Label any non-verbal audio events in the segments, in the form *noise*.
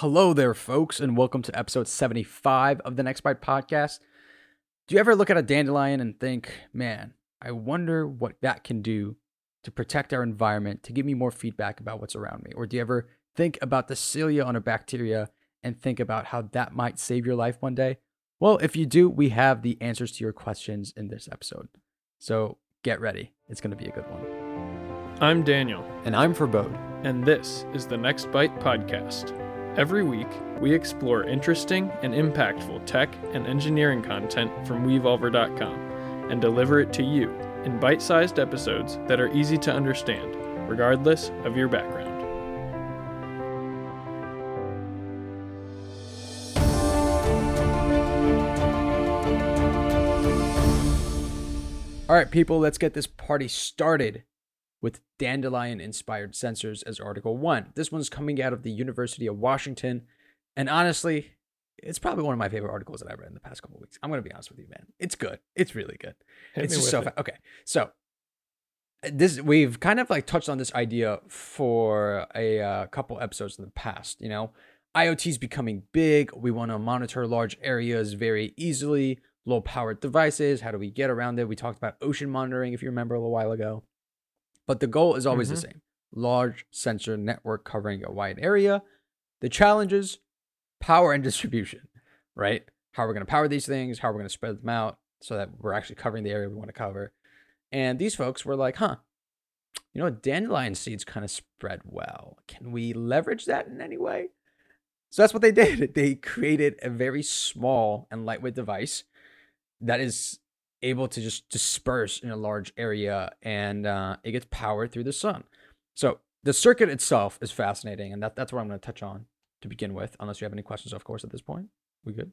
Hello there, folks, and welcome to episode 75 of the Next Byte podcast. Do you ever look at a dandelion and think, man, I wonder what that can do to protect our environment, to give me more feedback about what's around me? Or do you ever think about the cilia on a bacteria and think about how that might save your life one day? Well, if you do, we have the answers to your questions in this episode. So get ready. It's going to be a good one. I'm Daniel, And I'm Farbod. and this is the Next Byte Podcast. Every week, we explore interesting and impactful tech and engineering content from Wevolver.com and deliver it to you in bite sized episodes that are easy to understand, regardless of your background. All right, people, let's get this party started with dandelion inspired sensors as Article 1. This one's coming out of the University of Washington. And honestly, it's probably one of my favorite articles that I've read in the past couple of weeks. I'm going to be honest with you, man. It's good. It's really good. Hit it's just so it. okay. So this we've kind of like touched on this idea for a uh, couple episodes in the past. You know, IoT is becoming big. We want to monitor large areas very easily. Low powered devices. How do we get around it? We talked about ocean monitoring, if you remember a little while ago. But the goal is always Mhm. the same: large sensor network covering a wide area. The challenges, power and *laughs* distribution, right? How are we're going to power these things, how are we're going to spread them out so that we're actually covering the area we want to cover. And these folks were like, huh, you know, dandelion seeds kind of spread well. Can we leverage that in any way? So that's what they *laughs* did. They created a very small and lightweight device that is able to just disperse in a large area and uh, it gets powered through the sun. So the circuit itself is fascinating, and that, that's what I'm going to touch on to begin with, unless you have any questions, of course, at this point. We good?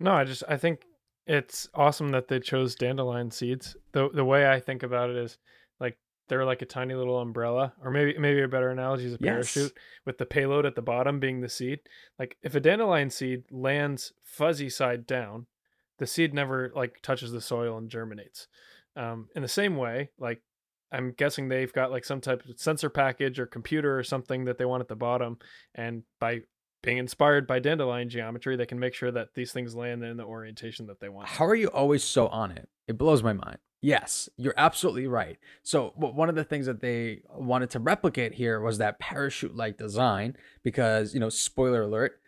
No, I just I think it's awesome that they chose dandelion seeds. The the way I think about it is like they're like a tiny little umbrella, or maybe maybe a better analogy is a Yes. parachute with the payload at the bottom being the seed. Like if a dandelion seed lands fuzzy side down, the seed never like touches the soil and germinates. Um, in the same way, like I'm guessing they've got like some type of sensor package or computer or something that they want at the bottom, and by being inspired by dandelion geometry, they can make sure that these things land in the orientation that they want. How are you always so on it? It blows my mind. Yes, you're absolutely right. So, one of the things that they wanted to replicate here was that parachute like design because, you know, spoiler alert,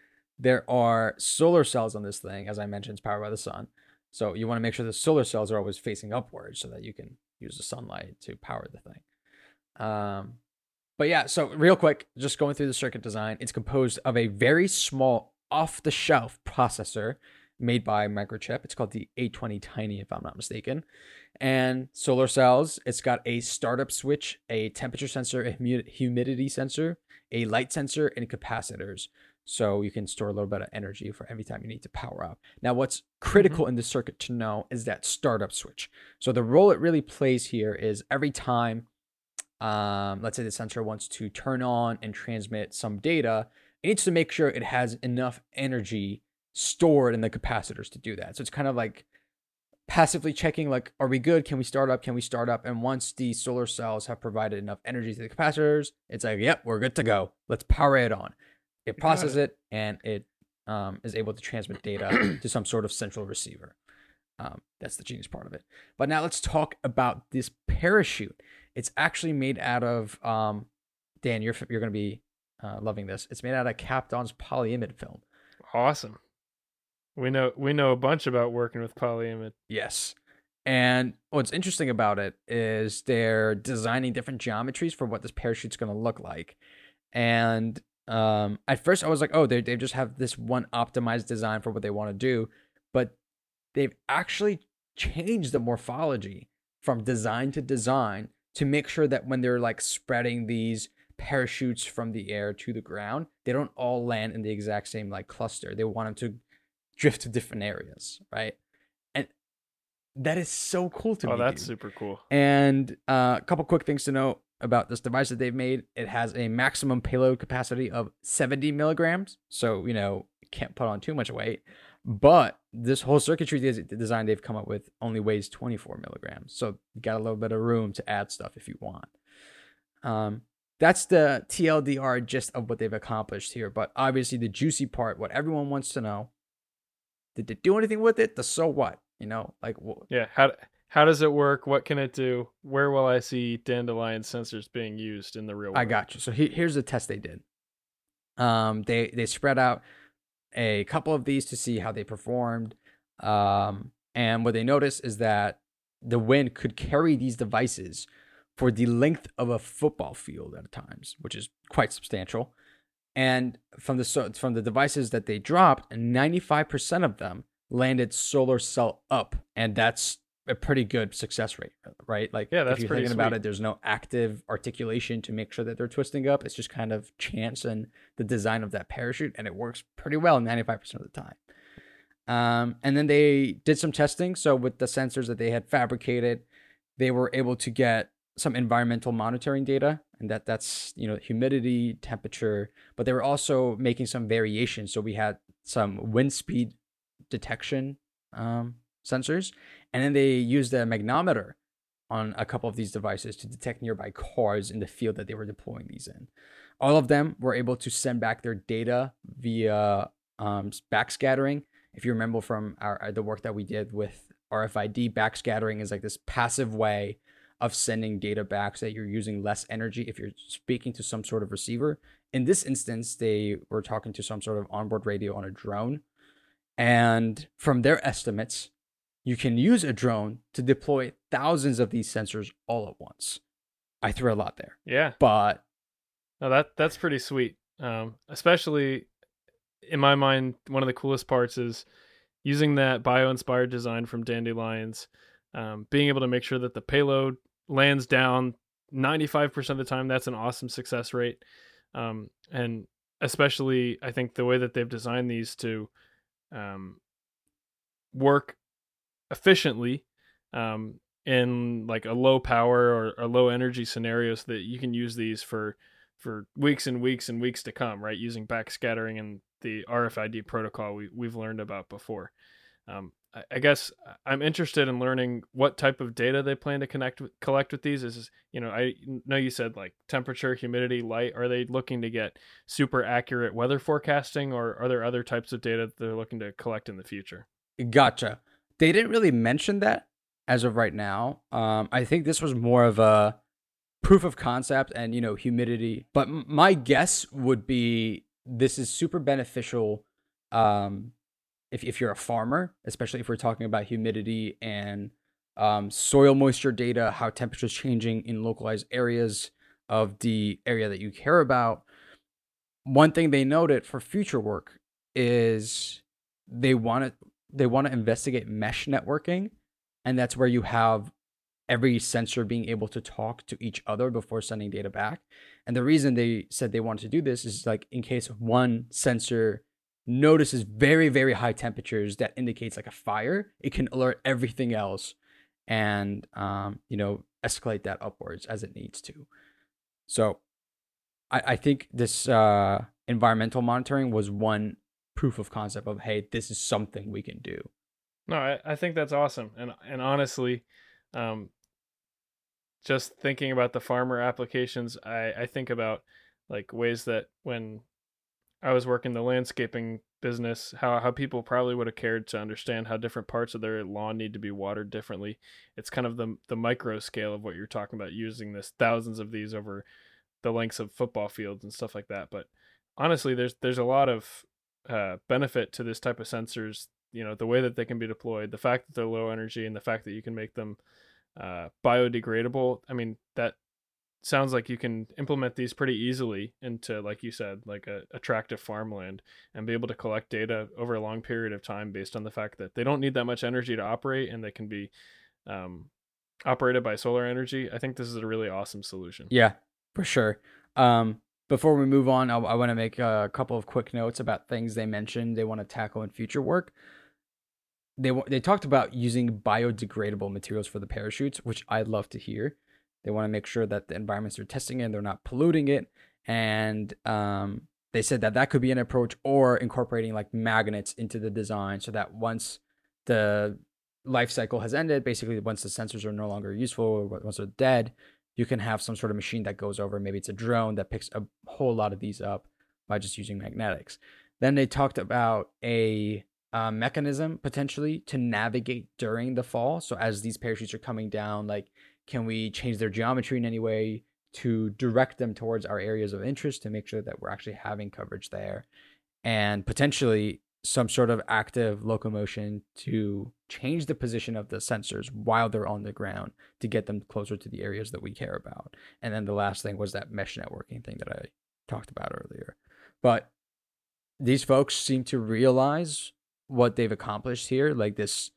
there are solar cells on this thing. As I mentioned, it's powered by the sun. So, you want to make sure the solar cells are always facing upwards so that you can use the sunlight to power the thing. Um, but yeah, so real quick, just going through the circuit design, it's composed of a very small off the shelf processor made by Microchip. It's called the A20 Tiny, if I'm not mistaken. And solar cells, it's got a startup switch, a temperature sensor, a humidity sensor, a light sensor, and capacitors. So you can store a little bit of energy for every time you need to power up. Now, what's critical in the circuit to know is that startup switch. So the role it really plays here is every time, um, let's say the sensor wants to turn on and transmit some data, it needs to make sure it has enough energy stored in the capacitors to do that. So it's kind of like passively checking like are we good can we start up can we start up and once the solar cells have provided enough energy to the capacitors it's like yep we're good to go let's power it on it processes it. and it um, is able to transmit data *clears throat* to some sort of central receiver um, that's the genius part of it but now let's talk about this parachute it's actually made out of um, dan you're, you're going to be uh, loving this it's made out of Kapton's polyimide film Awesome. We know we know a bunch about working with polyimide. Yes. And what's interesting about it is they're designing different geometries for what this parachute's going to look like. And um, at first, I was like, oh, they they just have this one optimized design for what they want to do, but they've actually changed the morphology from design to design to make sure that when they're like spreading these parachutes from the air to the ground, they don't all land in the exact same like cluster. They want them to drift to different areas, right? And that is so cool to Oh, me. Oh, that's dude. super cool. And uh, a couple quick things to know about this device that they've made. It has a maximum payload capacity of 70 milligrams. So, you know, can't put on too much weight. But this whole circuitry design they've come up with only weighs 24 milligrams. So you got a little bit of room to add stuff if you want. Um, that's the TLDR gist of what they've accomplished here. But obviously, the juicy part, what everyone wants to know, did they do anything with it? The so what? You know, like yeah, how how does it work? What can it do? Where will I see dandelion sensors being used in the real world? I got you. So he, here's the test they did. Um, they they spread out a couple of these to see how they performed. Um, and what they noticed is that the wind could carry these devices for the length of a football field at times, which is quite substantial. And from the from the devices that they dropped, 95% of them landed solar cell up, and that's a pretty good success rate, right? Like, yeah, that's if you're thinking sweet. about it, there's no active articulation to make sure that they're twisting up. It's just kind of chance and the design of that parachute, and it works pretty well 95% of the time. Um, and then they did some testing. So with the sensors that they had fabricated, they were able to get some environmental monitoring data, and that that's you know humidity, temperature, but they were also making some variations. So we had some wind speed detection um, sensors, and then they used a magnetometer on a couple of these devices to detect nearby cars in the field that they were deploying these in. All of them were able to send back their data via um, backscattering. If you remember from our, the work that we did with RFID, backscattering is like this passive way of sending data back so that you're using less energy if you're speaking to some sort of receiver. In this instance, they were talking to some sort of onboard radio on a drone. And from their estimates, you can use a drone to deploy thousands of these sensors all at once. I threw a lot there. Yeah. But no, that that's pretty sweet. Um, especially in my mind, one of the coolest parts is using that bio-inspired design from Dandelions, um, being able to make sure that the payload lands down 95% of the time. That's an awesome success rate. Um, and especially, I think the way that they've designed these to um, work efficiently um, in like a low power or a low energy scenario so that you can use these for for weeks and weeks and weeks to come right? Using backscattering and the rfid protocol we, we've learned about before. Um, I, I, guess i'm interested in learning what type of data they plan to connect with, collect with these. Is you know i know you said like temperature humidity light. Are they looking to get super accurate weather forecasting or are there other types of data they're looking to collect in the future? Gotcha they didn't really mention that as of right now. Um, I think this was more of a proof of concept and you know humidity. But m- my guess would be this is super beneficial um, if if you're a farmer, especially if we're talking about humidity and um, soil moisture data, how temperatures changing in localized areas of the area that you care about. One thing they noted for future work is they want wanted they want to investigate mesh networking, and that's where you have every sensor being able to talk to each other before sending data back. And the reason they said they wanted to do this is like in case one sensor notices very very high temperatures that indicates like a fire, it can alert everything else and um, you know escalate that upwards as it needs to. So I, I think this uh, environmental monitoring was one proof of concept of hey this is something we can do. No i, I think that's awesome and and honestly um just thinking about the farmer applications i i think about like ways that when i was working the landscaping business how how people probably would have cared to understand how different parts of their lawn need to be watered differently. It's kind of the the micro scale of what you're talking about using this thousands of these over the lengths of football fields and stuff like that but honestly there's there's a lot of uh, benefit to this type of sensors you know the way that they can be deployed the fact that they're low energy and the fact that you can make them uh, biodegradable i mean that sounds like you can implement these pretty easily into like you said like a attractive farmland and be able to collect data over a long period of time based on the fact that they don't need that much energy to operate and they can be um, operated by solar energy. I think this is a really awesome solution. Yeah for sure. Um, before we move on, I, I want to make a couple of quick notes about things they mentioned they want to tackle in future work. They they talked about using biodegradable materials for the parachutes, which I'd love to hear. They want to make sure that the environments they're testing in, they're not polluting it, and um, they said that that could be an approach, or incorporating like magnets into the design, so that once the life cycle has ended, basically once the sensors are no longer useful or once they're dead, you can have some sort of machine that goes over. Maybe it's a drone that picks a whole lot of these up by just using magnetics. Then they talked about a uh, mechanism potentially to navigate during the fall. So as these parachutes are coming down, like can we change their geometry in any way to direct them towards our areas of interest to make sure that we're actually having coverage there, and potentially some sort of active locomotion to change the position of the sensors while they're on the ground to get them closer to the areas that we care about. And then the last thing was that mesh networking thing that I talked about earlier. But these folks seem to realize what they've accomplished here, like this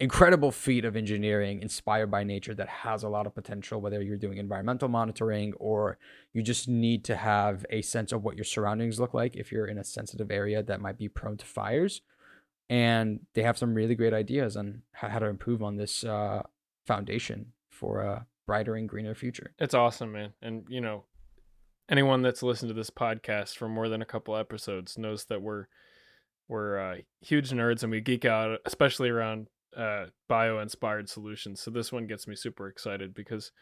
incredible feat of engineering inspired by nature that has a lot of potential whether you're doing environmental monitoring or you just need to have a sense of what your surroundings look like if you're in a sensitive area that might be prone to fires. And they have some really great ideas on how to improve on this uh, foundation for a brighter and greener future. It's awesome man. And you know anyone that's listened to this podcast for more than a couple episodes knows that we're we're uh, huge nerds and we geek out especially around uh, bio inspired solutions. So this one gets me super excited because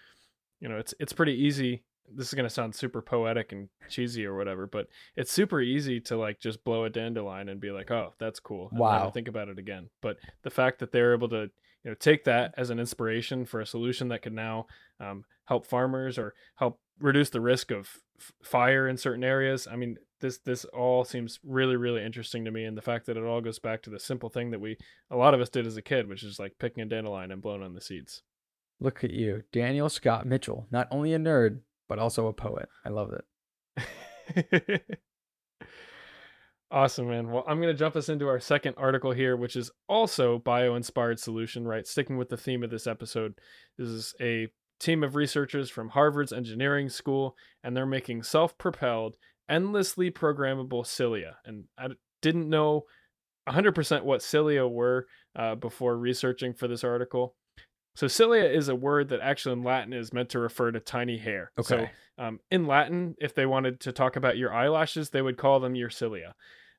you know it's it's pretty easy. This is gonna sound super poetic and cheesy or whatever, but it's super easy to like just blow a dandelion and be like, oh, that's cool. And wow. think about it again. But the fact that they're able to you know take that as an inspiration for a solution that could now um, help farmers or help reduce the risk of f- fire in certain areas. I mean, this this all seems really really interesting to me and the fact that it all goes back to the simple thing that we a lot of us did as a kid which is like picking a dandelion and blowing on the seeds. Look at you daniel scott mitchell not only a nerd but also a poet. I love it. *laughs* Awesome man. Well i'm going to jump us into our second article here which is also bio inspired solution right? Sticking with the theme of this episode this is a team of researchers from harvard's engineering school and they're making self-propelled endlessly programmable cilia. And I didn't know 100% what cilia were uh, before researching for this article. So cilia is a word that actually in Latin is meant to refer to tiny hair. Okay. So um, in Latin, if they wanted to talk about your eyelashes, they would call them your cilia.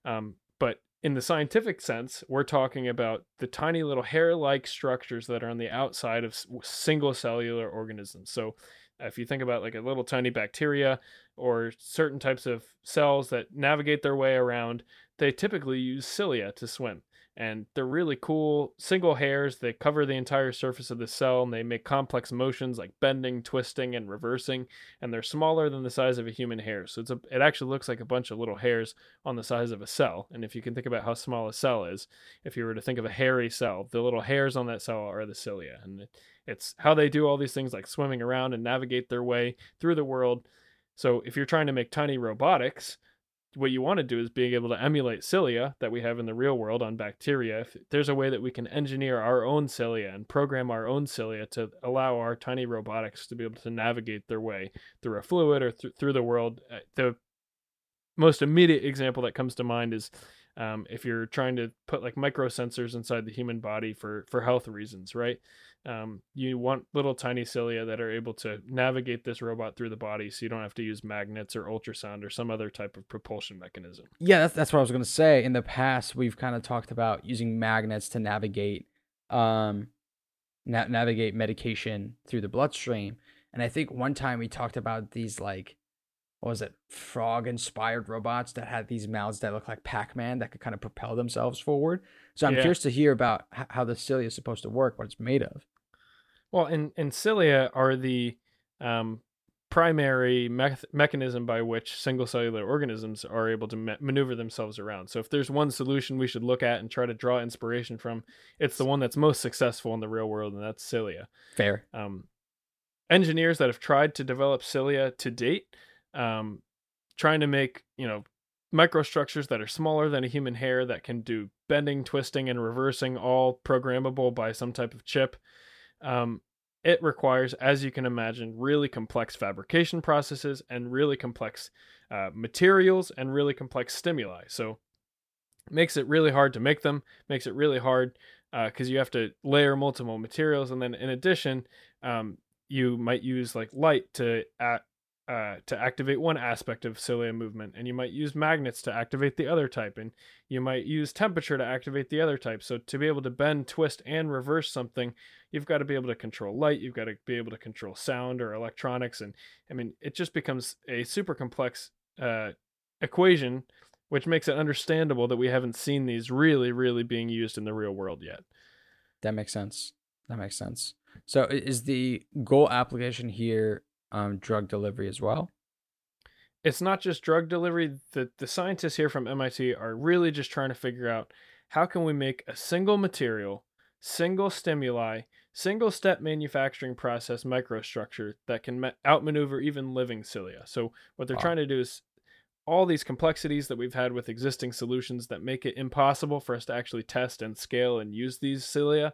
Um, but in the scientific sense, we're talking about the tiny little hair-like structures that are on the outside of single cellular organisms. So if you think about like a little tiny bacteria or certain types of cells that navigate their way around, they typically use cilia to swim. And they're really cool single hairs. They cover the entire surface of the cell and they make complex motions like bending, twisting, and reversing. And they're smaller than the size of a human hair. So it's a, it actually looks like a bunch of little hairs on the size of a cell. And if you can think about how small a cell is, if you were to think of a hairy cell, the little hairs on that cell are the cilia. And it's how they do all these things like swimming around and navigate their way through the world. So if you're trying to make tiny robotics, what you want to do is being able to emulate cilia that we have in the real world on bacteria. If there's a way that we can engineer our own cilia and program our own cilia to allow our tiny robotics to be able to navigate their way through a fluid or th- through the world, uh, the most immediate example that comes to mind is um, if you're trying to put like micro sensors inside the human body for for health reasons, right? Um, you want little tiny cilia that are able to navigate this robot through the body, so you don't have to use magnets or ultrasound or some other type of propulsion mechanism. Yeah, that's that's what I was gonna say. In the past, we've kind of talked about using magnets to navigate, um, na- navigate medication through the bloodstream. And I think one time we talked about these like what was it frog inspired robots that had these mouths that look like pac-man that could kind of propel themselves forward? So i'm yeah. curious to hear about how the cilia is supposed to work what it's made of. Well and, and cilia are the um, primary me- mechanism by which single cellular organisms are able to ma- maneuver themselves around. So if there's one solution we should look at and try to draw inspiration from it's the one that's most successful in the real world and that's cilia. Fair. Um, engineers that have tried to develop cilia to date um, trying to make you know microstructures that are smaller than a human hair that can do bending, twisting, and reversing, all programmable by some type of chip. Um, it requires, as you can imagine, really complex fabrication processes and really complex uh, materials and really complex stimuli. So, makes it really hard to make them. Makes it really hard because uh, you have to layer multiple materials, and then in addition, um, you might use like light to uh, to activate one aspect of cilia movement, and you might use magnets to activate the other type, and you might use temperature to activate the other type. So to be able to bend, twist, and reverse something, you've got to be able to control light, you've got to be able to control sound or electronics, and I mean it just becomes a super complex uh, equation, which makes it understandable that we haven't seen these really, really being used in the real world yet. That makes sense. That makes sense. So is the goal application here um, drug delivery as well? it's not just drug delivery. The the scientists here from MIT are really just trying to figure out how can we make a single material, single stimuli, single step manufacturing process microstructure that can ma- outmaneuver even living cilia. So what they're Wow. trying to do is all these complexities that we've had with existing solutions that make it impossible for us to actually test and scale and use these cilia.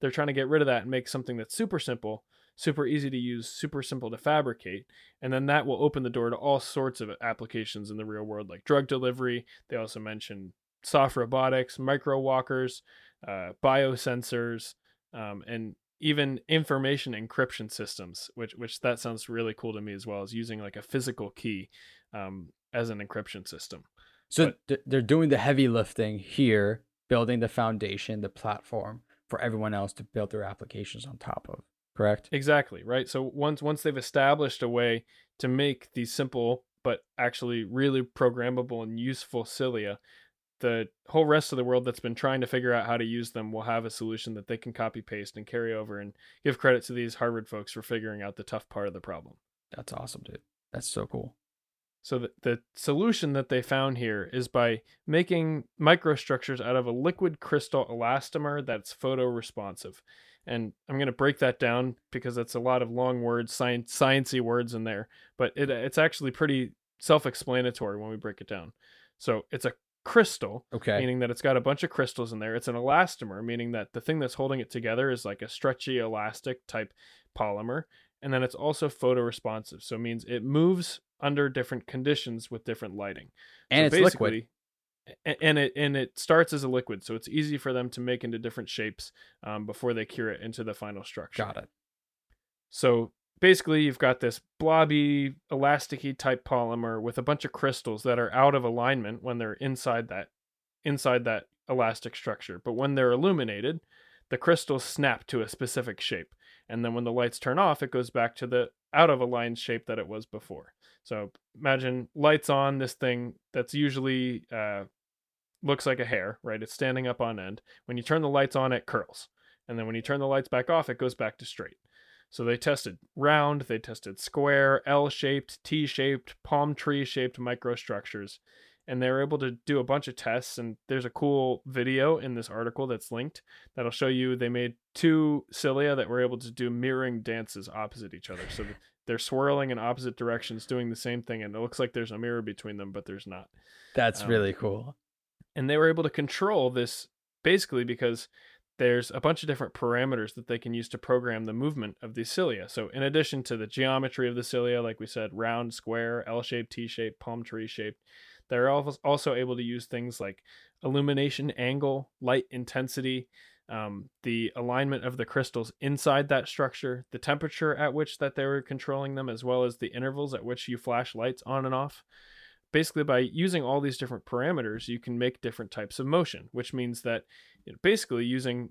They're trying to get rid of that and make something that's super simple, super easy to use, super simple to fabricate and then that will open the door to all sorts of applications in the real world like drug delivery they also mentioned soft robotics micro walkers uh, biosensors um, and even information encryption systems which which that sounds really cool to me as well as using like a physical key um, as an encryption system So But- th- they're doing the heavy lifting here, building the foundation, the platform for everyone else to build their applications on top of. Correct? Exactly, right? So once once they've established a way to make these simple but actually really programmable and useful cilia, the whole rest of the world that's been trying to figure out how to use them will have a solution that they can copy paste and carry over and give credit to these Harvard folks for figuring out the tough part of the problem. That's awesome, dude. That's so cool. So the, the solution that they found here is by making microstructures out of a liquid crystal elastomer that's photoresponsive. And I'm going to break that down because that's a lot of long words, science sciencey words in there, but it it's actually pretty self-explanatory when we break it down. So it's a crystal, Okay. meaning that it's got a bunch of crystals in there. It's an elastomer, meaning that the thing that's holding it together is like a stretchy elastic type polymer. And then it's also photoresponsive. So it means it moves under different conditions with different lighting. and So it's liquid. And it and it starts as a liquid, so it's easy for them to make into different shapes um, before they cure it into the final structure. Got it. So basically, you've got this blobby, elasticy type polymer with a bunch of crystals that are out of alignment when they're inside that inside that elastic structure. But when they're illuminated, the crystals snap to a specific shape, and then when the lights turn off, it goes back to the out of aligned shape that it was before. So imagine lights on this thing that's usually uh, looks like a hair, right? It's standing up on end. When you turn the lights on, it curls. And then when you turn the lights back off, it goes back to straight. So they tested round, they tested square, L shaped, T shaped, palm tree shaped microstructures. And they were able to do a bunch of tests. And there's a cool video in this article that's linked that'll show you they made two cilia that were able to do mirroring dances opposite each other. So they're swirling in opposite directions, doing the same thing. And it looks like there's a mirror between them, but there's not That's Um, really cool. and they were able to control this basically because there's a bunch of different parameters that they can use to program the movement of these cilia. So in addition to the geometry of the cilia, like we said, round, square, L-shaped, T-shaped, palm tree shaped, they're al- also able to use things like illumination angle, light intensity, um, the alignment of the crystals inside that structure, the temperature at which that they were controlling them, as well as the intervals at which you flash lights on and off. Basically by using all these different parameters you can make different types of motion which means that you know, basically using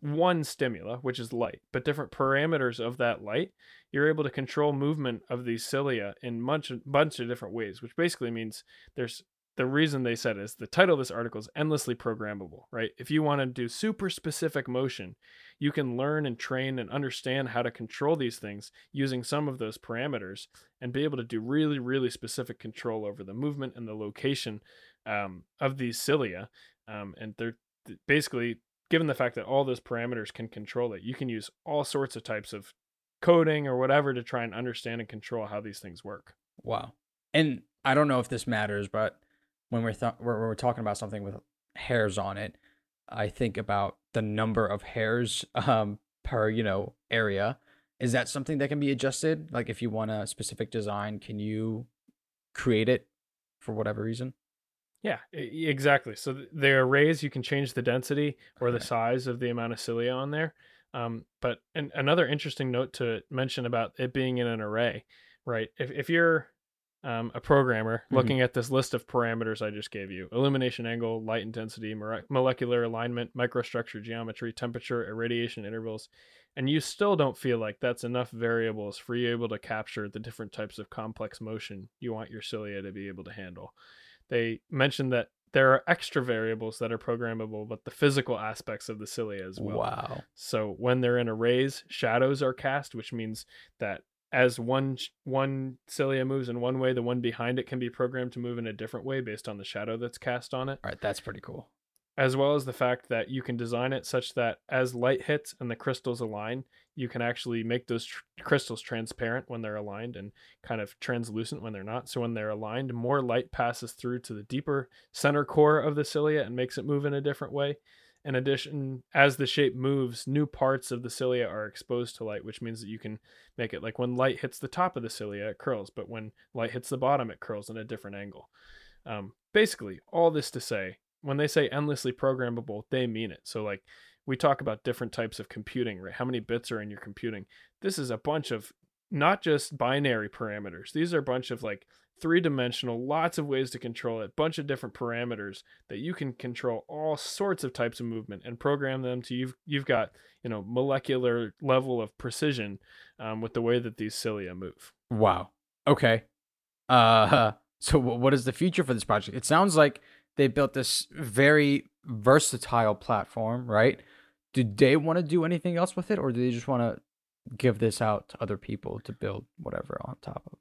one stimula which is light but different parameters of that light you're able to control movement of these cilia in much bunch of different ways which basically means there's the reason they said is the title of this article is endlessly programmable right if you want to do super specific motion you can learn and train and understand how to control these things using some of those parameters and be able to do really, really specific control over the movement and the location um, of these cilia. Um, and they're basically, given the fact that all those parameters can control it, you can use all sorts of types of coding or whatever to try and understand and control how these things work. Wow. And I don't know if this matters, but when we're th- when we're talking about something with hairs on it, I think about the number of hairs um per, you know, area. Is that something that can be adjusted? Like if you want a specific design, can you create it for whatever reason? Yeah, exactly. So th- the arrays, you can change the density or the size of the amount of cilia on there. Um, but an, another interesting note to mention about it being in an array, right? If if you're um, a programmer Mhm. looking at this list of parameters I just gave you illumination angle, light intensity, molecular alignment, microstructure geometry, temperature, irradiation intervals, and you still don't feel like that's enough variables for you able to capture the different types of complex motion you want your cilia to be able to handle. They mentioned that there are extra variables that are programmable, but the physical aspects of the cilia as well. Wow. So when they're in arrays, shadows are cast, which means that as one one cilia moves in one way, the one behind it can be programmed to move in a different way based on the shadow that's cast on it, All right, that's pretty cool. as well as the fact that you can design it such that as light hits and the crystals align, you can actually make those tr- crystals transparent when they're aligned and kind of translucent when they're not. So when they're aligned, more light passes through to the deeper center core of the cilia and makes it move in a different way. In addition, as the shape moves, new parts of the cilia are exposed to light, which means that you can make it like when light hits the top of the cilia, it curls, but when light hits the bottom, it curls in a different angle. Um, basically, all this to say, when they say endlessly programmable, they mean it. So, like, we talk about different types of computing, right? How many bits are in your computing? This is a bunch of not just binary parameters, these are a bunch of like three dimensional, lots of ways to control it, bunch of different parameters that you can control all sorts of types of movement and program them to you've you've got you know molecular level of precision um, with the way that these cilia move. Wow. Okay. Uh, *laughs* so wh- what is the future for this project? It sounds like they built this very versatile platform, right? Do they want to do anything else with it, or do they just want to give this out to other people to build whatever on top of?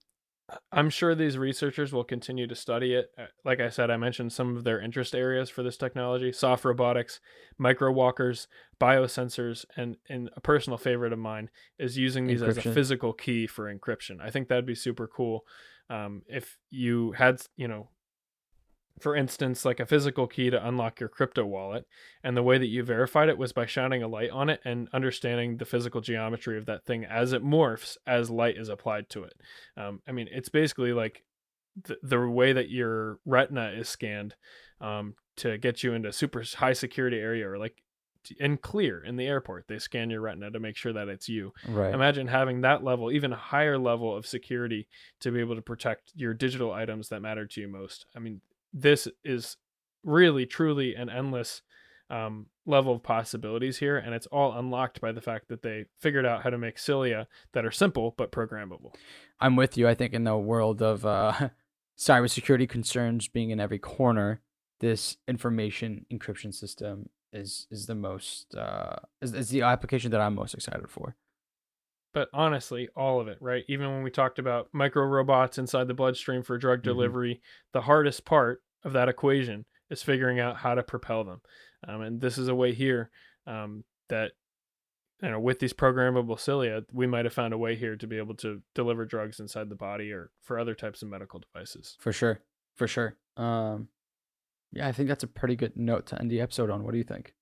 I'm sure these researchers will continue to study it. Uh, Like I said, I mentioned some of their interest areas for this technology soft robotics, micro walkers, biosensors, and, and a personal favorite of mine is using these as a physical key for encryption. I think that'd be super cool. Um, if you had, you know, for instance, like a physical key to unlock your crypto wallet, and the way that you verified it was by shining a light on it and understanding the physical geometry of that thing as it morphs as light is applied to it. Um, I mean, it's basically like the, the way that your retina is scanned um, to get you into super high security area or like in clear in the airport. They scan your retina to make sure that it's you. Right. Imagine having that level, even a higher level of security to be able to protect your digital items that matter to you most. I mean, this is really, truly an endless um, level of possibilities here, and it's all unlocked by the fact that they figured out how to make cilia that are simple but programmable. I'm with you. I think in the world of uh, *laughs* cybersecurity concerns being in every corner, this information encryption system is is the most uh, is, is the application that I'm most excited for. But honestly, all of it, right? Even when we talked about micro robots inside the bloodstream for drug Mhm. delivery, the hardest part of that equation is figuring out how to propel them. Um, and this is a way here um, that, you know, with these programmable cilia, we might have found a way here to be able to deliver drugs inside the body or for other types of medical devices. For sure. For sure. Um, yeah, I think that's a pretty good note to end the episode on. What do you think?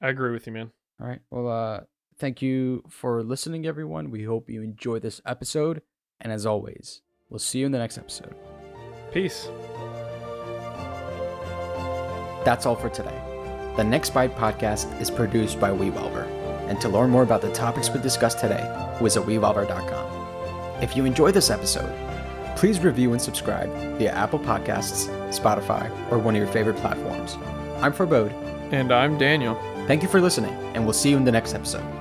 I agree with you, man. All right. Well, uh, thank you for listening, everyone. We hope you enjoyed this episode. And as always, we'll see you in the next episode. Peace. That's all for today. The Next Byte podcast is produced by Wevolver. And to learn more about the topics we discussed today, visit Wevolver.com. If you enjoyed this episode, please review and subscribe via Apple Podcasts, Spotify, or one of your favorite platforms. I'm Farbod. And I'm Daniel. Thank you for listening, and we'll see you in the next episode.